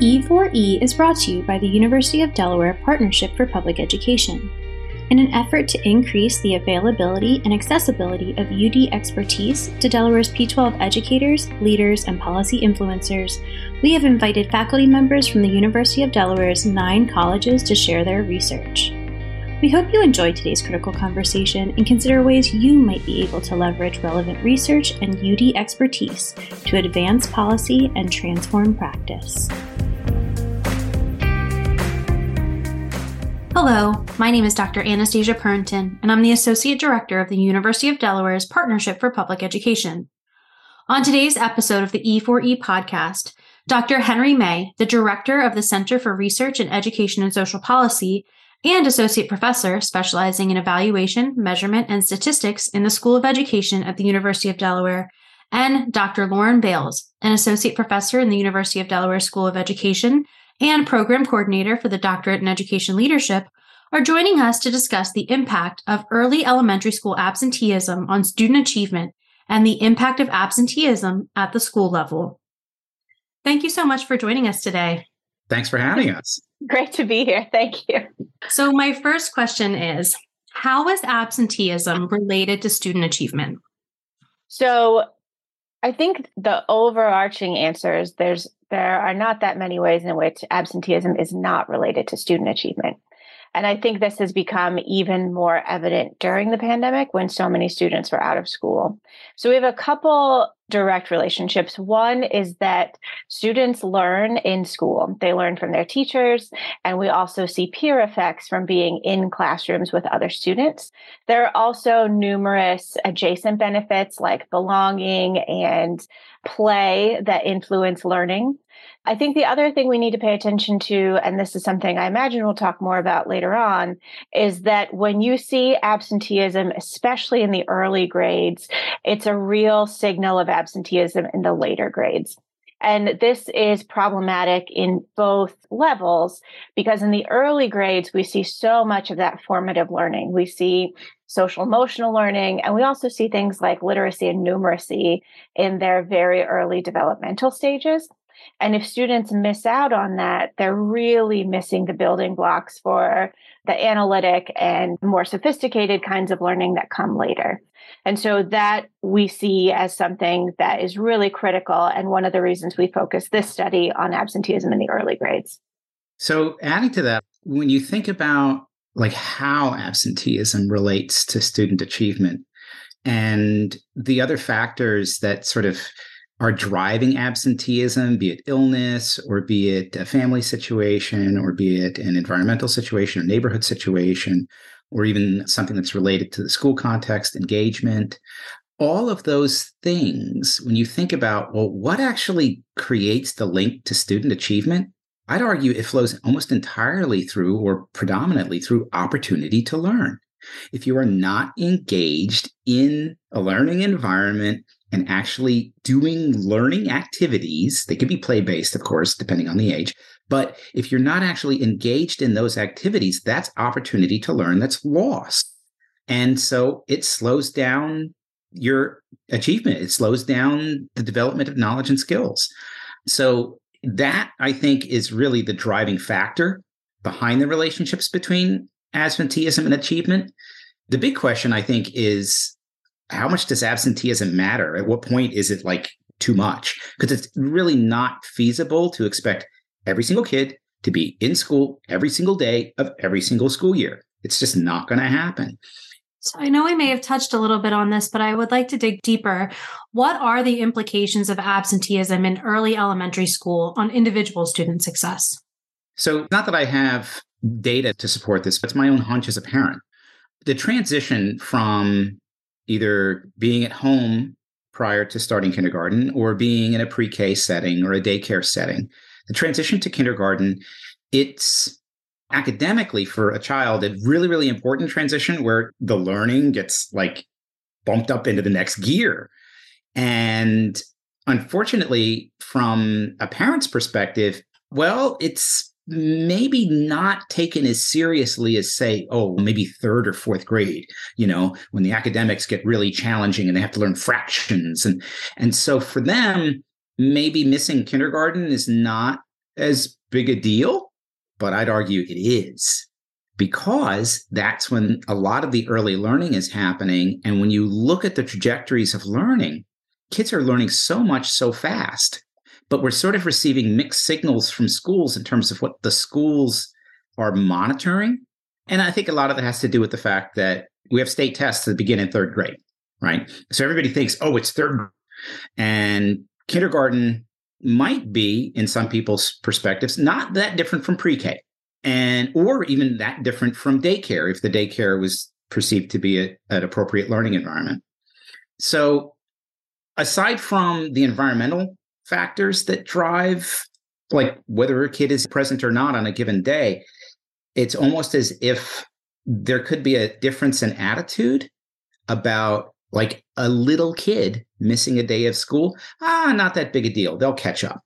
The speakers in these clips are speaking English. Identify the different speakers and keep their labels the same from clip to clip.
Speaker 1: E4E is brought to you by the University of Delaware Partnership for Public Education. In an effort to increase the availability and accessibility of UD expertise to Delaware's P12 educators, leaders, and policy influencers, we have invited faculty members from the University of Delaware's nine colleges to share their research. We hope you enjoyed today's critical conversation and consider ways you might be able to leverage relevant research and UD expertise to advance policy and transform practice. Hello, my name is Dr. Anastasia Purinton, and I'm the Associate Director of the University of Delaware's Partnership for Public Education. On today's episode of the E4E podcast, Dr. Henry May, the Director of the Center for Research in Education and Social Policy and Associate Professor specializing in evaluation, measurement, and statistics in the School of Education at the University of Delaware, and Dr. Lauren Bailes, an Associate Professor in the University of Delaware School of Education and program coordinator for the Doctorate in Education Leadership, are joining us to discuss the impact of early elementary school absenteeism on student achievement and the impact of absenteeism at the school level. Thank you so much for joining us today.
Speaker 2: Thanks for having us.
Speaker 3: Great to be here. Thank you.
Speaker 1: So, my first question is How is absenteeism related to student achievement?
Speaker 3: So, I think the overarching answer is there's there are not that many ways in which absenteeism is not related to student achievement. And I think this has become even more evident during the pandemic when so many students were out of school. So we have a couple direct relationships. One is that students learn in school, they learn from their teachers, and we also see peer effects from being in classrooms with other students. There are also numerous adjacent benefits like belonging and play that influence learning. I think the other thing we need to pay attention to, and this is something I imagine we'll talk more about later on, is that when you see absenteeism, especially in the early grades, it's a real signal of absenteeism in the later grades. And this is problematic in both levels because in the early grades, we see so much of that formative learning. We see social emotional learning, and we also see things like literacy and numeracy in their very early developmental stages. And if students miss out on that, they're really missing the building blocks for the analytic and more sophisticated kinds of learning that come later. And so that we see as something that is really critical and one of the reasons we focus this study on absenteeism in the early grades.
Speaker 2: So adding to that, when you think about like how absenteeism relates to student achievement and the other factors that sort of are driving absenteeism, be it illness or be it a family situation or be it an environmental situation or neighborhood situation or even something that's related to the school context, engagement. All of those things, when you think about, well, what actually creates the link to student achievement? I'd argue it flows almost entirely through or predominantly through opportunity to learn. If you are not engaged in a learning environment and actually doing learning activities. They can be play based, of course, depending on the age. But if you're not actually engaged in those activities, that's opportunity to learn that's lost. And so it slows down your achievement, it slows down the development of knowledge and skills. So that I think is really the driving factor behind the relationships between absenteeism and achievement. The big question, I think, is how much does absenteeism matter? At what point is it like too much? Because it's really not feasible to expect every single kid to be in school every single day of every single school year. It's just not going to happen.
Speaker 1: So I know we may have touched a little bit on this, but I would like to dig deeper. What are the implications of absenteeism in early elementary school on individual student success?
Speaker 2: So, not that I have data to support this, but it's my own hunch as a parent. The transition from either being at home prior to starting kindergarten or being in a pre-K setting or a daycare setting. The transition to kindergarten, it's academically for a child a really really important transition where the learning gets like bumped up into the next gear. And unfortunately from a parent's perspective, well, it's maybe not taken as seriously as say oh maybe third or fourth grade you know when the academics get really challenging and they have to learn fractions and and so for them maybe missing kindergarten is not as big a deal, but I'd argue it is because that's when a lot of the early learning is happening. And when you look at the trajectories of learning, kids are learning so much so fast, but we're sort of receiving mixed signals from schools in terms of what the schools are monitoring. And I think a lot of that has to do with the fact that we have state tests that begin in third grade, right? So everybody thinks, oh, it's third. And kindergarten might be, in some people's perspectives, not that different from pre K and or even that different from daycare if the daycare was perceived to be a, an appropriate learning environment. So aside from the environmental factors that drive like whether a kid is present or not on a given day, it's almost as if there could be a difference in attitude about like a little kid missing a day of school. Ah, not that big a deal. They'll catch up.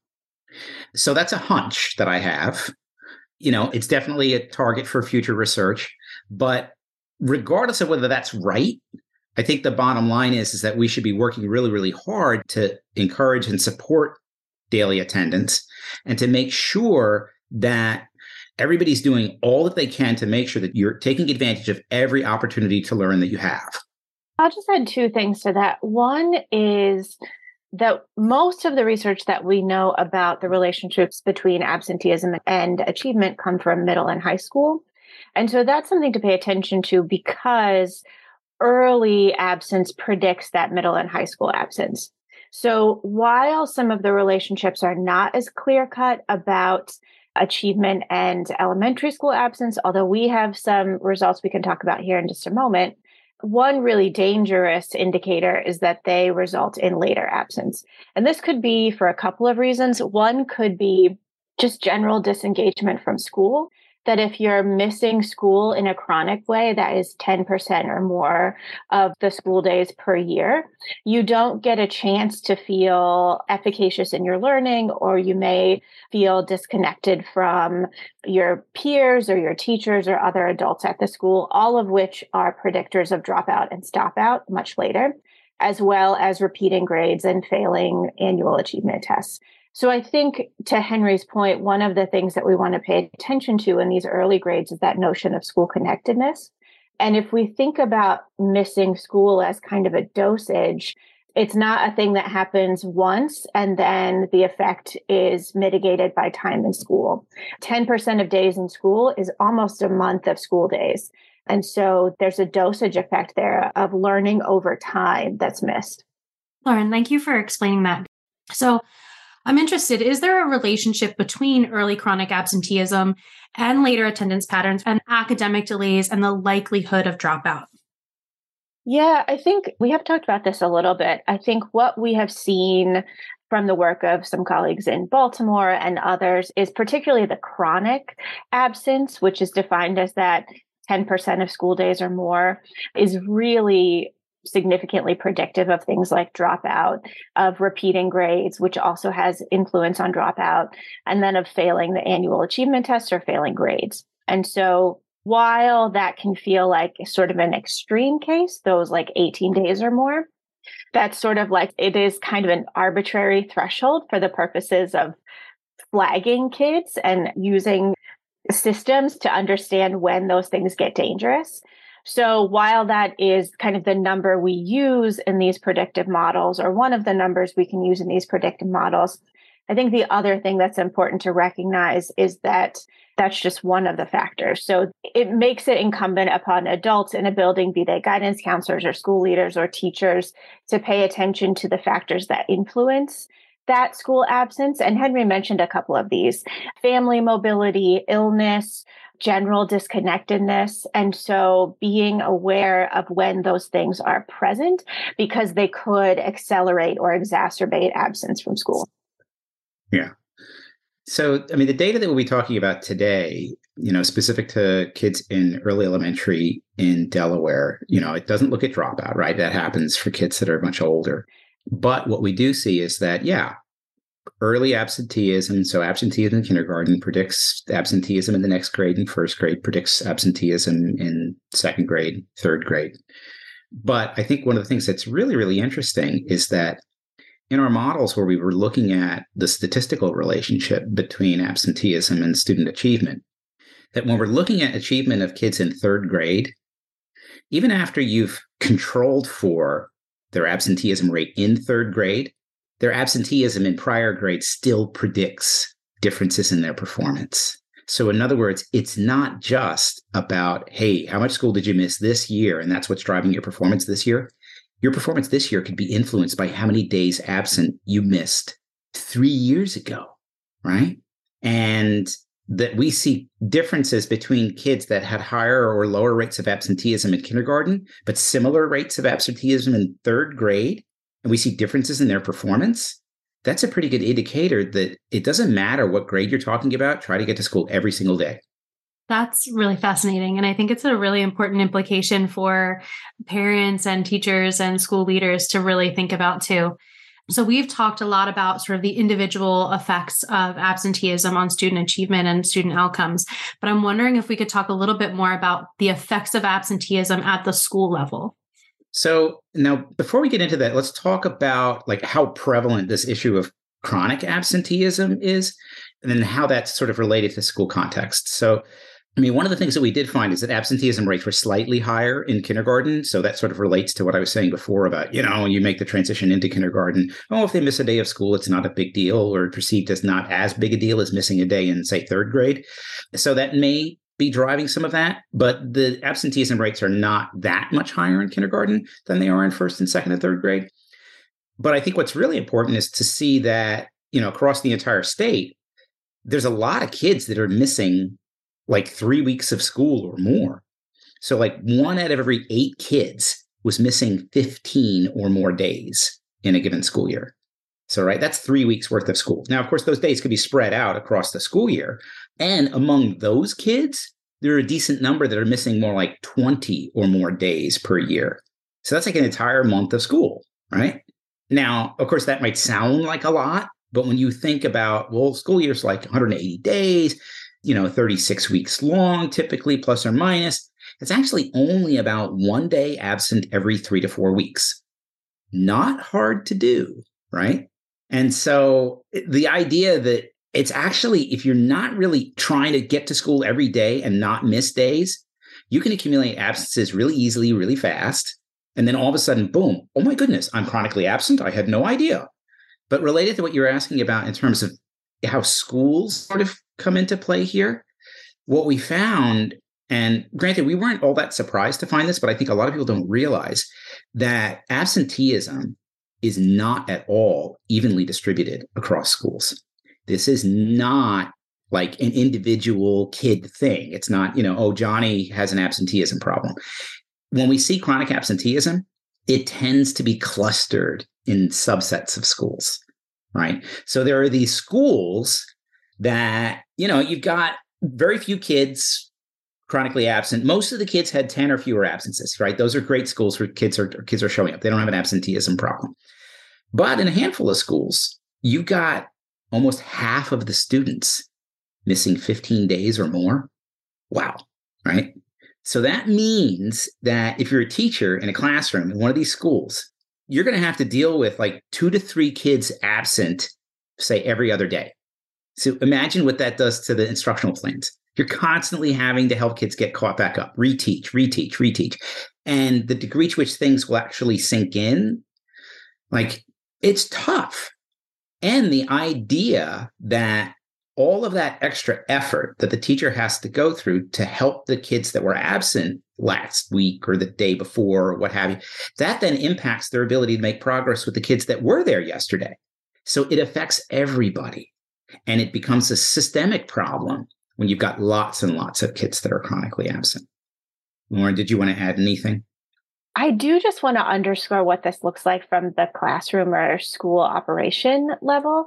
Speaker 2: So that's a hunch that I have. You know, it's definitely a target for future research, but regardless of whether that's right, I think the bottom line is, is that we should be working really, really hard to encourage and support daily attendance and to make sure that everybody's doing all that they can to make sure that you're taking advantage of every opportunity to learn that you have.
Speaker 3: I'll just add two things to that. One is that most of the research that we know about the relationships between absenteeism and achievement come from middle and high school. And so that's something to pay attention to because early absence predicts that middle and high school absence. So while some of the relationships are not as clear cut about achievement and elementary school absence, although we have some results we can talk about here in just a moment, one really dangerous indicator is that they result in later absence. And this could be for a couple of reasons. One could be just general disengagement from school that if you're missing school in a chronic way, that is 10% or more of the school days per year, you don't get a chance to feel efficacious in your learning, or you may feel disconnected from your peers or your teachers or other adults at the school, all of which are predictors of dropout and stop out much later, as well as repeating grades and failing annual achievement tests. So I think to Henry's point, one of the things that we want to pay attention to in these early grades is that notion of school connectedness. And if we think about missing school as kind of a dosage, it's not a thing that happens once and then the effect is mitigated by time in school. 10% of days in school is almost a month of school days. And so there's a dosage effect there of learning over time that's missed.
Speaker 1: Lauren, thank you for explaining that. So I'm interested is there a relationship between early chronic absenteeism and later attendance patterns and academic delays and the likelihood of dropout?
Speaker 3: Yeah, I think we have talked about this a little bit. I think what we have seen from the work of some colleagues in Baltimore and others is particularly the chronic absence, which is defined as that 10% of school days or more, is really significantly predictive of things like dropout, of repeating grades, which also has influence on dropout, and then of failing the annual achievement test or failing grades. And so while that can feel like sort of an extreme case, those like 18 days or more, that's sort of like it is kind of an arbitrary threshold for the purposes of flagging kids and using systems to understand when those things get dangerous. So while that is kind of the number we use in these predictive models, or one of the numbers we can use in these predictive models, I think the other thing that's important to recognize is that that's just one of the factors. So it makes it incumbent upon adults in a building, be they guidance counselors or school leaders or teachers, to pay attention to the factors that influence that school absence. And Henry mentioned a couple of these family mobility, illness, general disconnectedness. And so being aware of when those things are present because they could accelerate or exacerbate absence from school.
Speaker 2: Yeah. So, I mean, the data that we'll be talking about today, you know, specific to kids in early elementary in Delaware, you know, it doesn't look at dropout, right? That happens for kids that are much older. But what we do see is that, yeah, early absenteeism. So absenteeism in kindergarten predicts absenteeism in the next grade and first grade, predicts absenteeism in second grade, third grade. But I think one of the things that's really, really interesting is that in our models where we were looking at the statistical relationship between absenteeism and student achievement, that when we're looking at achievement of kids in third grade, even after you've controlled for their absenteeism rate in third grade, their absenteeism in prior grades still predicts differences in their performance. So, in other words, it's not just about, hey, how much school did you miss this year? And that's what's driving your performance this year. Your performance this year could be influenced by how many days absent you missed three years ago, right? And that we see differences between kids that had higher or lower rates of absenteeism in kindergarten, but similar rates of absenteeism in third grade, and we see differences in their performance. That's a pretty good indicator that it doesn't matter what grade you're talking about, try to get to school every single day.
Speaker 1: That's really fascinating. And I think it's a really important implication for parents and teachers and school leaders to really think about too. So we've talked a lot about sort of the individual effects of absenteeism on student achievement and student outcomes. But I'm wondering if we could talk a little bit more about the effects of absenteeism at the school level.
Speaker 2: So now before we get into that, let's talk about like how prevalent this issue of chronic absenteeism is and then how that's sort of related to school context. So I mean, one of the things that we did find is that absenteeism rates were slightly higher in kindergarten. So that sort of relates to what I was saying before about, you know, you make the transition into kindergarten. Oh, if they miss a day of school, it's not a big deal or perceived as not as big a deal as missing a day in, say, third grade. So that may be driving some of that, but the absenteeism rates are not that much higher in kindergarten than they are in first and second and third grade. But I think what's really important is to see that, you know, across the entire state, there's a lot of kids that are missing like three weeks of school or more. So, like one out of every eight kids was missing 15 or more days in a given school year. So, right, that's three weeks worth of school. Now, of course, those days could be spread out across the school year. And among those kids, there are a decent number that are missing more like 20 or more days per year. So, that's like an entire month of school, right? Now, of course, that might sound like a lot, but when you think about, well, school year's like 180 days, you know 36 weeks long typically plus or minus it's actually only about one day absent every 3 to 4 weeks not hard to do right and so eh, the idea that it's actually if you're not really trying to get to school every day and not miss days you can accumulate absences really easily really fast and then all of a sudden boom oh my goodness i'm chronically absent i had no idea but related to what you're asking about in terms of how schools sort of come into play here. What we found, and granted, we weren't all that surprised to find this, but I think a lot of people don't realize that absenteeism is not at all evenly distributed across schools. This is not like an individual kid thing. It's not, you know, oh, Johnny has an absenteeism problem. When we see chronic absenteeism, it tends to be clustered in subsets of schools, right? So there are these schools that, you know, you've got very few kids chronically absent. Most of the kids had 10 or fewer absences, right? Those are great schools where kids are kids are showing up. They don't have an absenteeism problem. But in a handful of schools, you've got almost half of the students missing 15 days or more. Wow, right? So that means that if you're a teacher in a classroom in one of these schools, you're going to have to deal with like two to three kids absent, say every other day. So imagine what that does to the instructional plans. You're constantly having to help kids get caught back up, reteach, reteach, reteach. And the degree to which things will actually sink in, like it's tough. And the idea that all of that extra effort that the teacher has to go through to help the kids that were absent last week or the day before or what have you, that then impacts their ability to make progress with the kids that were there yesterday. So it affects everybody. And it becomes a systemic problem when you've got lots and lots of kids that are chronically absent. Lauren, did you want to add anything?
Speaker 3: I do just want to underscore what this looks like from the classroom or school operation level.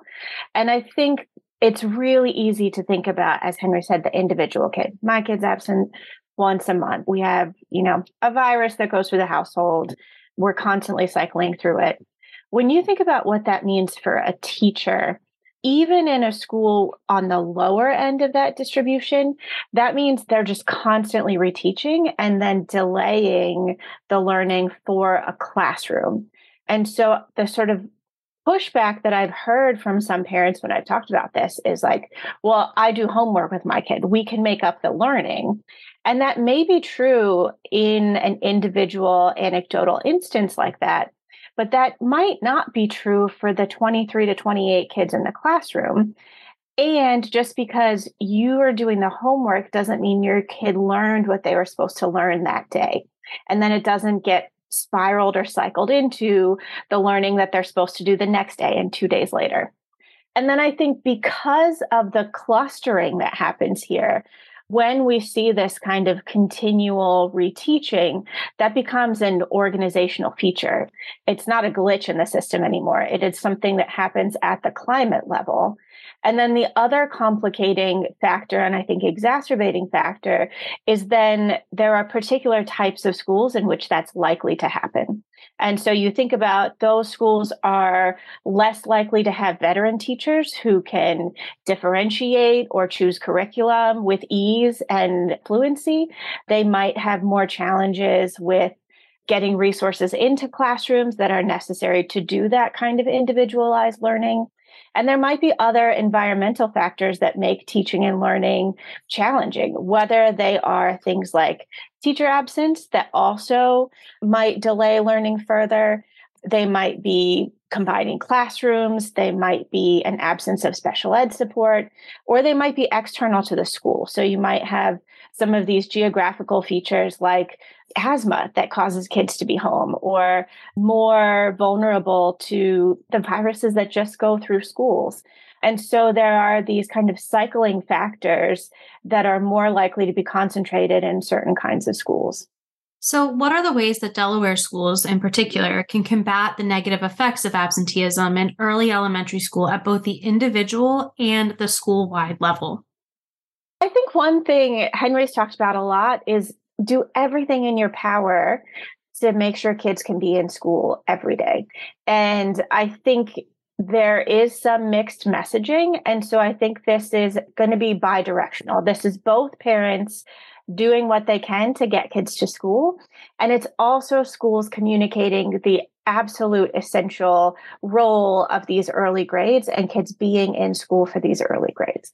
Speaker 3: And I think it's really easy to think about, as Henry said, the individual kid. My kid's absent once a month. We have, you know, a virus that goes through the household. We're constantly cycling through it. When you think about what that means for a teacher, even in a school on the lower end of that distribution, that means they're just constantly reteaching and then delaying the learning for a classroom. And so the sort of pushback that I've heard from some parents when I've talked about this is like, well, I do homework with my kid. We can make up the learning. And that may be true in an individual anecdotal instance like that, but that might not be true for the 23 to 28 kids in the classroom. And just because you are doing the homework doesn't mean your kid learned what they were supposed to learn that day. And then it doesn't get spiraled or cycled into the learning that they're supposed to do the next day and two days later. And then I think because of the clustering that happens here, when we see this kind of continual reteaching, that becomes an organizational feature. It's not a glitch in the system anymore. It is something that happens at the climate level. And then the other complicating factor, and I think exacerbating factor, is then there are particular types of schools in which that's likely to happen. And so you think about those schools are less likely to have veteran teachers who can differentiate or choose curriculum with ease and fluency. They might have more challenges with getting resources into classrooms that are necessary to do that kind of individualized learning. And there might be other environmental factors that make teaching and learning challenging, whether they are things like teacher absence that also might delay learning further. They might be combining classrooms, they might be an absence of special ed support, or they might be external to the school. So you might have some of these geographical features like asthma that causes kids to be home or more vulnerable to the viruses that just go through schools. And so there are these kind of cycling factors that are more likely to be concentrated in certain kinds of schools.
Speaker 1: So, what are the ways that Delaware schools in particular can combat the negative effects of absenteeism in early elementary school at both the individual and the school wide level?
Speaker 3: I think one thing Henry's talked about a lot is do everything in your power to make sure kids can be in school every day. And I think there is some mixed messaging. And so I think this is going to be bi directional. This is both parents doing what they can to get kids to school. And it's also schools communicating the absolute essential role of these early grades and kids being in school for these early grades.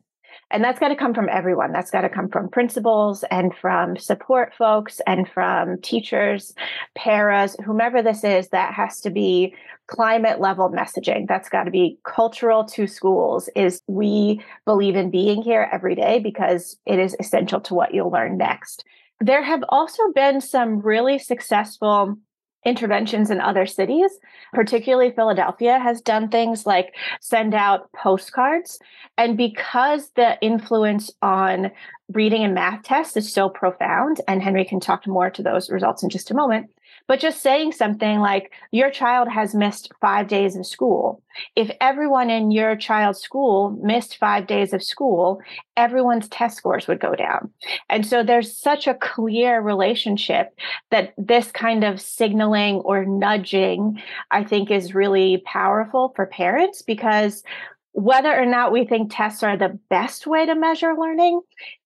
Speaker 3: And that's got to come from everyone. That's got to come from principals and from support folks and from teachers, paras, whomever this is, that has to be climate level messaging. That's got to be cultural to schools is we believe in being here every day because it is essential to what you'll learn next. There have also been some really successful interventions in other cities, particularly Philadelphia, has done things like send out postcards. And because the influence on reading and math tests is so profound, and Henry can talk more to those results in just a moment, but just saying something like, your child has missed five days of school. If everyone in your child's school missed five days of school, everyone's test scores would go down. And so there's such a clear relationship that this kind of signaling or nudging, I think, is really powerful for parents because whether or not we think tests are the best way to measure learning,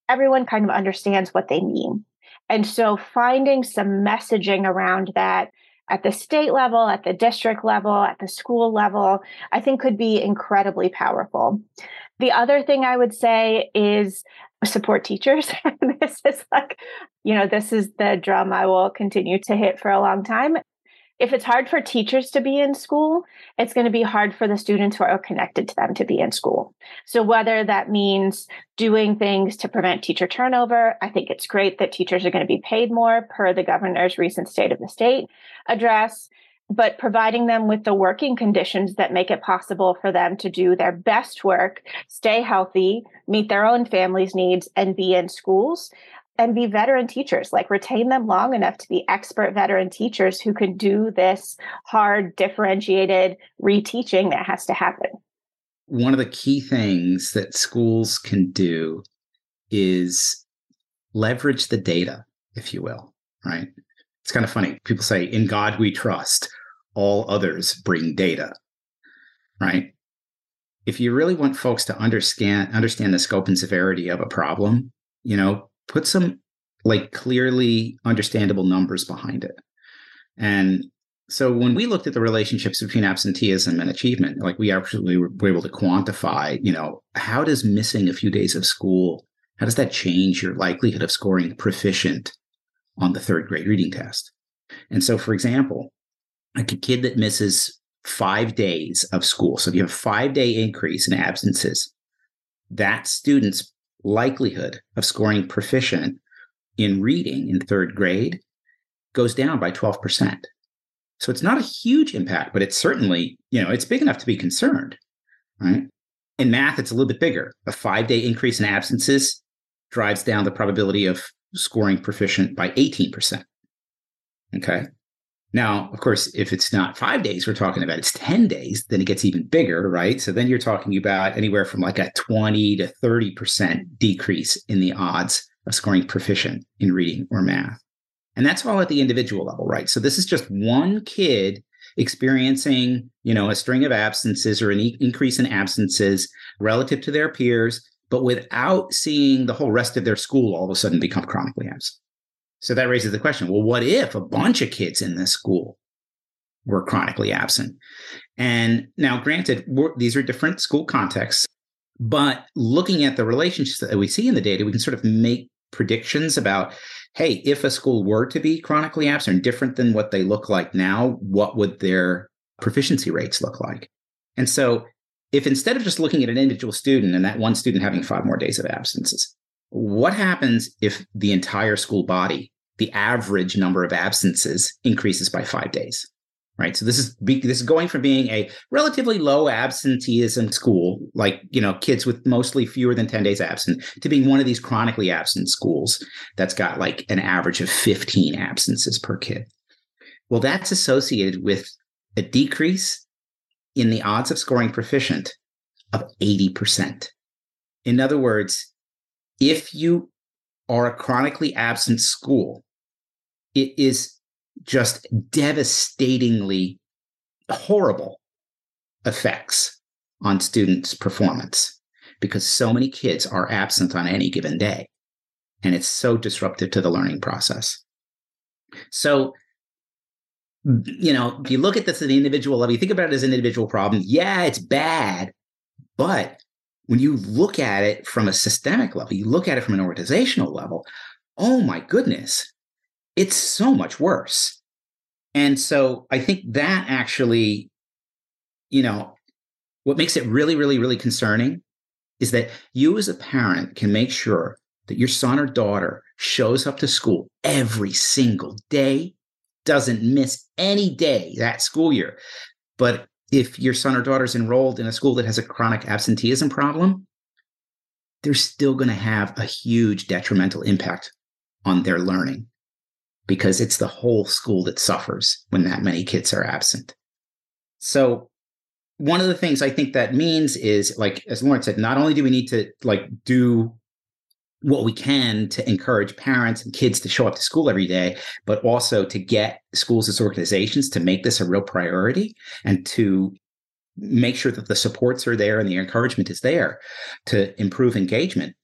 Speaker 3: everyone kind of understands what they mean. And so finding some messaging around that at the state level, at the district level, at the school level, I think could be incredibly powerful. The other thing I would say is support teachers. this is like, you know, this is the drum I will continue to hit for a long time if it's hard for teachers to be in school, it's going to be hard for the students who are connected to them to be in school. So, whether that means doing things to prevent teacher turnover, I think it's great that teachers are going to be paid more per the governor's recent State of the State address, but providing them with the working conditions that make it possible for them to do their best work, stay healthy, meet their own family's needs, and be in schools and be veteran teachers, like retain them long enough to be expert veteran teachers who can do this hard, differentiated reteaching that has to happen.
Speaker 2: One of the key things that schools can do is leverage the data, if you will, right? It's kind of funny. People say, in God we trust, all others bring data, right? If you really want folks to understand understand the scope and severity of a problem, you know, put some like clearly understandable numbers behind it. And So when we looked at the relationships between absenteeism and achievement, like we actually were able to quantify, you know, how does missing a few days of school, how does that change your likelihood of scoring proficient on the third grade reading test? And so, for example, like a kid that misses five days of school, so if you have a five day increase in absences, that student's likelihood of scoring proficient in reading in third grade goes down by 12%. So it's not a huge impact, but it's certainly, you know, it's big enough to be concerned, right? In math, it's a little bit bigger. A five day increase in absences drives down the probability of scoring proficient by 18%. Okay. Now, of course, if it's not five days, we're talking about it's 10 days, then it gets even bigger, right? So then you're talking about anywhere from like a 20 to 30% decrease in the odds of scoring proficient in reading or math. And that's all at the individual level, right? So this is just one kid experiencing, you know, a string of absences or an e- increase in absences relative to their peers, but without seeing the whole rest of their school all of a sudden become chronically absent. So that raises the question, well, what if a bunch of kids in this school were chronically absent? And now granted, these are different school contexts, but looking at the relationships that we see in the data, we can sort of make predictions about hey, if a school were to be chronically absent, different than what they look like now, what would their proficiency rates look like? And so, if instead of just looking at an individual student and that one student having five more days of absences, what happens if the entire school body, the average number of absences increases by five days? right? So this is this is going from being a relatively low absenteeism school, like you know kids with mostly fewer than ten days absent, to being one of these chronically absent schools that's got like an average of fifteen absences per kid. Well, that's associated with a decrease in the odds of scoring proficient of eighty percent. In other words, if you are a chronically absent school, it is just devastatingly horrible effects on students' performance because so many kids are absent on any given day. And it's so disruptive to the learning process. So, you know, if you look at this at the individual level, you think about it as an individual problem. Yeah, it's bad. But when you look at it from a systemic level, you look at it from an organizational level, oh my goodness, it's so much worse. And so I think that actually, you know, what makes it really, really, really concerning is that you as a parent can make sure that your son or daughter shows up to school every single day, doesn't miss any day that school year. But if your son or daughter is enrolled in a school that has a chronic absenteeism problem, they're still going to have a huge detrimental impact on their learning because it's the whole school that suffers when that many kids are absent. So one of the things I think that means is like as Lauren said, not only do we need to like do what we can to encourage parents and kids to show up to school every day, but also to get schools as organizations to make this a real priority and to make sure that the supports are there and the encouragement is there to improve engagement.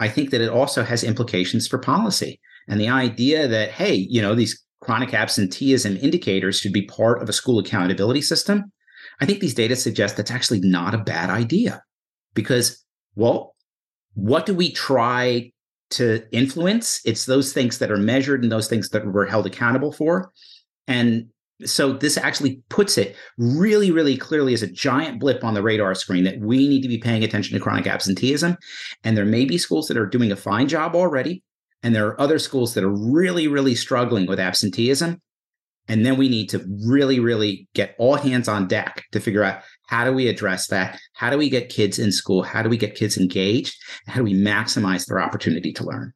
Speaker 2: I think that it also has implications for policy. And the idea that, hey, you know, these chronic absenteeism indicators should be part of a school accountability system, I think these data suggest that's actually not a bad idea. Because, well, what do we try to influence? It's those things that are measured and those things that we're held accountable for. And so this actually puts it really, really clearly as a giant blip on the radar screen that we need to be paying attention to chronic absenteeism. And there may be schools that are doing a fine job already. And there are other schools that are really, really struggling with absenteeism. And then we need to really, really get all hands on deck to figure out how do we address that? How do we get kids in school? How do we get kids engaged? How do we maximize their opportunity to learn?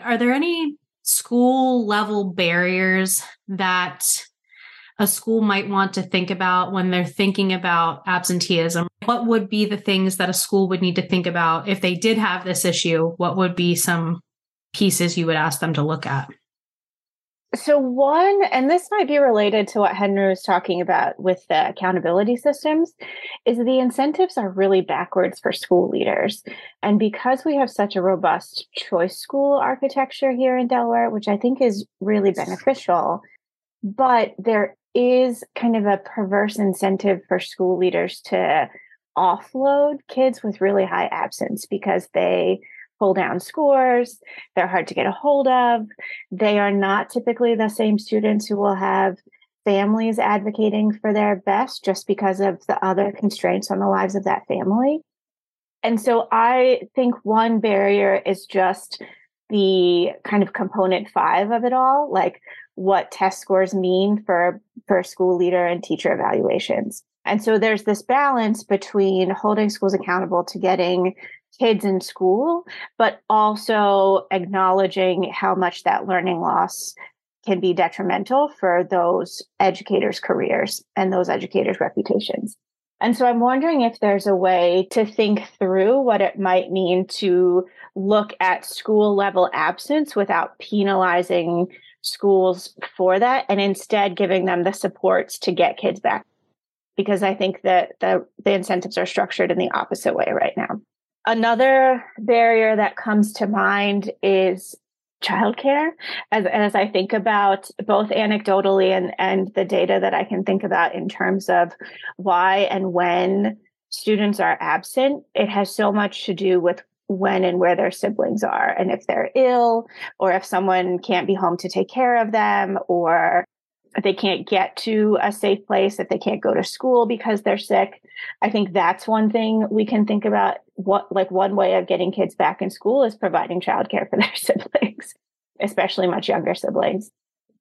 Speaker 1: Are there any school level barriers that a school might want to think about when they're thinking about absenteeism? What would be the things that a school would need to think about if they did have this issue? What would be some pieces you would ask them to look at?
Speaker 3: So, one, and this might be related to what Henry was talking about with the accountability systems, is the incentives are really backwards for school leaders. And because we have such a robust choice school architecture here in Delaware, which I think is really beneficial, but there is kind of a perverse incentive for school leaders to offload kids with really high absence because they pull down scores, they're hard to get a hold of, they are not typically the same students who will have families advocating for their best just because of the other constraints on the lives of that family. And so I think one barrier is just the kind of component five of it all, like what test scores mean for, for school leader and teacher evaluations. And so there's this balance between holding schools accountable to getting kids in school, but also acknowledging how much that learning loss can be detrimental for those educators' careers and those educators' reputations. And so I'm wondering if there's a way to think through what it might mean to look at school level absence without penalizing schools for that and instead giving them the supports to get kids back because I think that the, the incentives are structured in the opposite way right now. Another barrier that comes to mind is childcare. As, as I think about both anecdotally and, and the data that I can think about in terms of why and when students are absent, it has so much to do with when and where their siblings are and if they're ill or if someone can't be home to take care of them or they can't get to a safe place, if they can't go to school because they're sick. I think that's one thing we can think about. What, like, one way of getting kids back in school is providing childcare for their siblings, especially much younger siblings.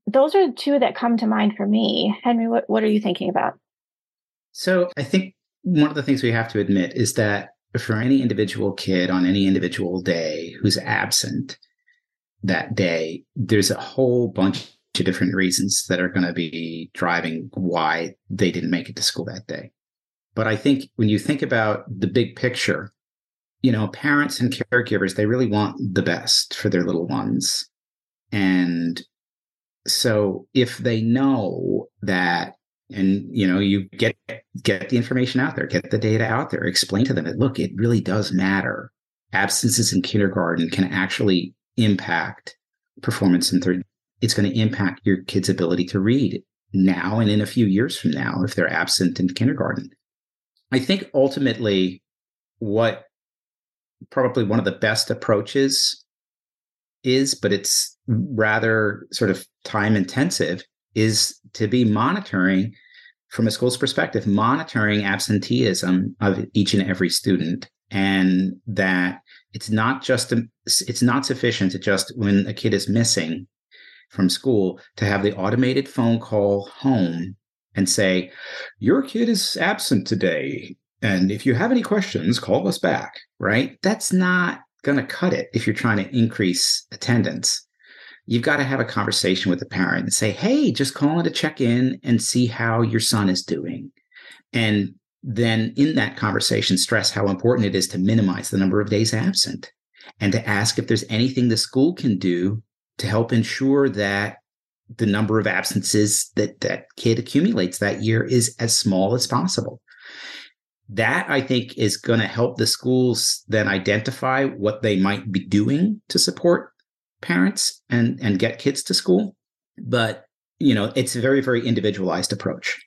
Speaker 3: Those are two that come to mind for me. Henry, what, what are you thinking about?
Speaker 2: So, I think one of the things we have to admit is that for any individual kid on any individual day who's absent that day, there's a whole bunch to different reasons that are going to be driving why they didn't make it to school that day. But I think when you think about the big picture, you know, parents and caregivers, they really want the best for their little ones. And so if they know that and you know you get get the information out there get the data out there explain to them that look it really does matter absences in kindergarten can actually impact performance in third it's going to impact your kid's ability to read now and in a few years from now if they're absent in kindergarten. I think ultimately, what probably one of the best approaches is, but it's rather sort of time intensive, is to be monitoring from a school's perspective, monitoring absenteeism of each and every student. And that it's not just, a, it's not sufficient to just when a kid is missing from school to have the automated phone call home and say, Your kid is absent today. And if you have any questions, call us back, right? That's not going to cut it if you're trying to increase attendance. You've got to have a conversation with the parent and say, Hey, just calling to check in and see how your son is doing. And then in that conversation, stress how important it is to minimize the number of days absent and to ask if there's anything the school can do to help ensure that the number of absences that that kid accumulates that year is as small as possible. That I think is going to help the schools then identify what they might be doing to support parents and and get kids to school. But you know, it's a very very individualized approach.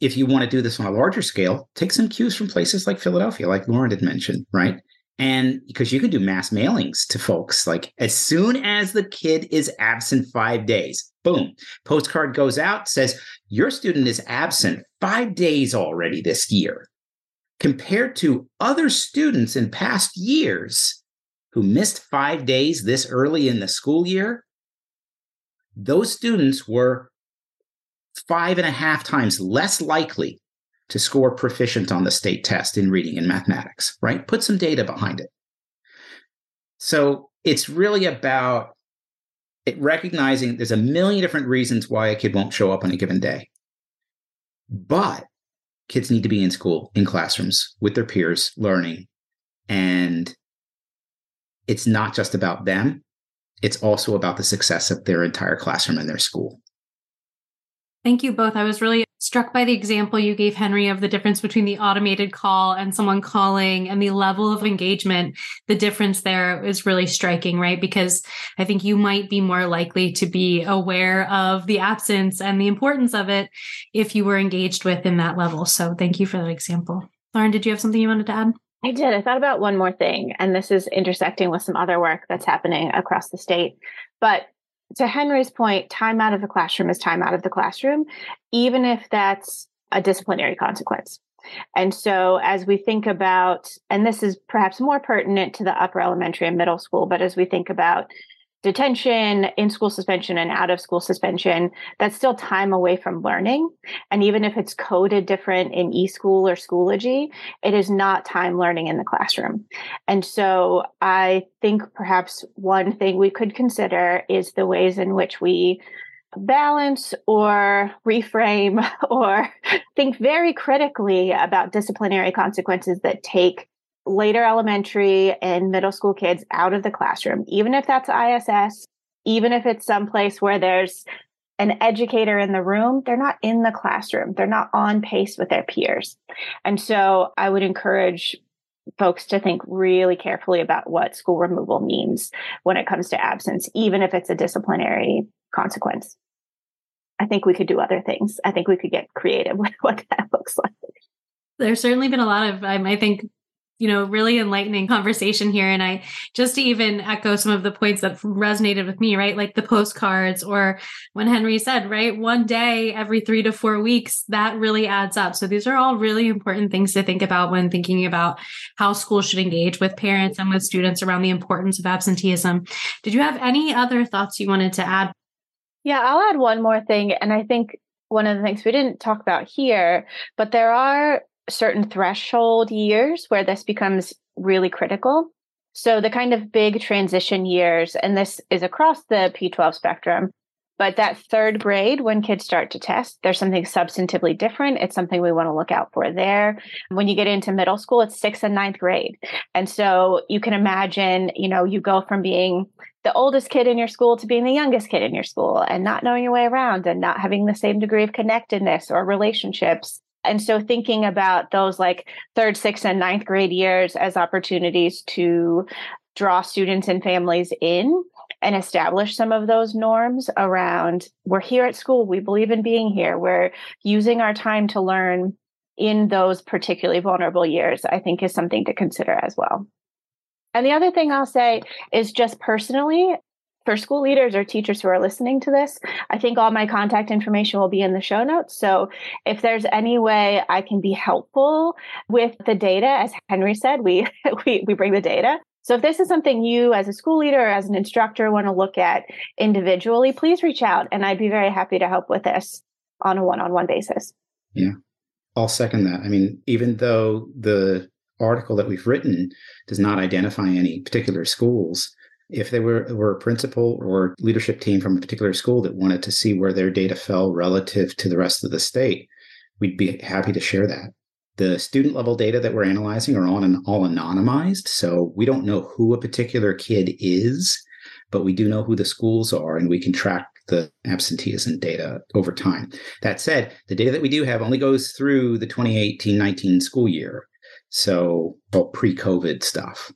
Speaker 2: If you want to do this on a larger scale, take some cues from places like Philadelphia, like Lauren had mentioned, right? And because you can do mass mailings to folks, like as soon as the kid is absent five days, boom, postcard goes out, says, Your student is absent five days already this year. Compared to other students in past years who missed five days this early in the school year, those students were five and a half times less likely to score proficient on the state test in reading and mathematics, right? Put some data behind it. So it's really about it recognizing there's a million different reasons why a kid won't show up on a given day. But kids need to be in school, in classrooms with their peers, learning. And it's not just about them, it's also about the success of their entire classroom and their school.
Speaker 1: Thank you both. I was really struck by the example you gave, Henry, of the difference between the automated call and someone calling and the level of engagement. The difference there is really striking, right? Because I think you might be more likely to be aware of the absence and the importance of it if you were engaged with in that level. So thank you for that example. Lauren, did you have something you wanted to add?
Speaker 3: I did. I thought about one more thing, and this is intersecting with some other work that's happening across the state. But to Henry's point, time out of the classroom is time out of the classroom, even if that's a disciplinary consequence. And so, as we think about, and this is perhaps more pertinent to the upper elementary and middle school, but as we think about detention, in school suspension, and out of school suspension, that's still time away from learning. And even if it's coded different in e school or Schoology, it is not time learning in the classroom. And so I think perhaps one thing we could consider is the ways in which we balance or reframe or think very critically about disciplinary consequences that take later elementary and middle school kids out of the classroom, even if that's ISS, even if it's someplace where there's an educator in the room, they're not in the classroom. They're not on pace with their peers. And so I would encourage folks to think really carefully about what school removal means when it comes to absence, even if it's a disciplinary consequence. I think we could do other things. I think we could get creative with what that looks like.
Speaker 1: There's certainly been a lot of, um, I think, you know, really enlightening conversation here. And I just to even echo some of the points that resonated with me, right? Like the postcards or when Henry said, right, one day every three to four weeks, that really adds up. So these are all really important things to think about when thinking about how schools should engage with parents and with students around the importance of absenteeism. Did you have any other thoughts you wanted to add?
Speaker 3: Yeah, I'll add one more thing. And I think one of the things we didn't talk about here, but there are certain threshold years where this becomes really critical. So the kind of big transition years, and this is across the P12 spectrum, but that third grade, when kids start to test, there's something substantively different. It's something we want to look out for there. When you get into middle school, it's sixth and ninth grade. And so you can imagine, you know, you go from being the oldest kid in your school to being the youngest kid in your school and not knowing your way around and not having the same degree of connectedness or relationships and so thinking about those like third, sixth, and ninth grade years as opportunities to draw students and families in and establish some of those norms around we're here at school, we believe in being here, we're using our time to learn in those particularly vulnerable years, I think is something to consider as well. And the other thing I'll say is just personally, for school leaders or teachers who are listening to this, I think all my contact information will be in the show notes. So if there's any way I can be helpful with the data, as Henry said, we we, we bring the data. So if this is something you as a school leader or as an instructor want to look at individually, please reach out and I'd be very happy to help with this on a one-on-one basis.
Speaker 2: Yeah. I'll second that. I mean, even though the article that we've written does not identify any particular schools, if they were, were a principal or leadership team from a particular school that wanted to see where their data fell relative to the rest of the state, we'd be happy to share that. The student level data that we're analyzing are all, all anonymized. So we don't know who a particular kid is, but we do know who the schools are and we can track the absenteeism data over time. That said, the data that we do have only goes through the 2018 19 school year. So, all pre COVID stuff.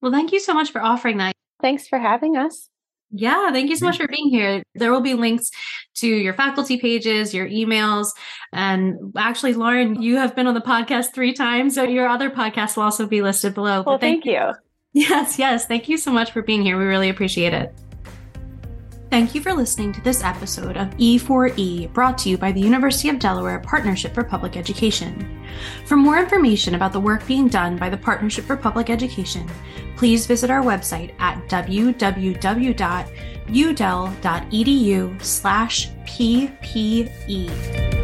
Speaker 1: Well, thank you so much for offering that.
Speaker 3: Thanks for having us.
Speaker 1: Yeah, thank you so much for being here. There will be links to your faculty pages, your emails, and actually, Lauren, you have been on the podcast three times, so your other podcasts will also be listed below.
Speaker 3: Well, thank, thank you.
Speaker 1: Yes, yes. Thank you so much for being here. We really appreciate it. Thank you for listening to this episode of E4E brought to you by the University of Delaware Partnership for Public Education. For more information about the work being done by the Partnership for Public Education, please visit our website at www.udel.edu/ppe.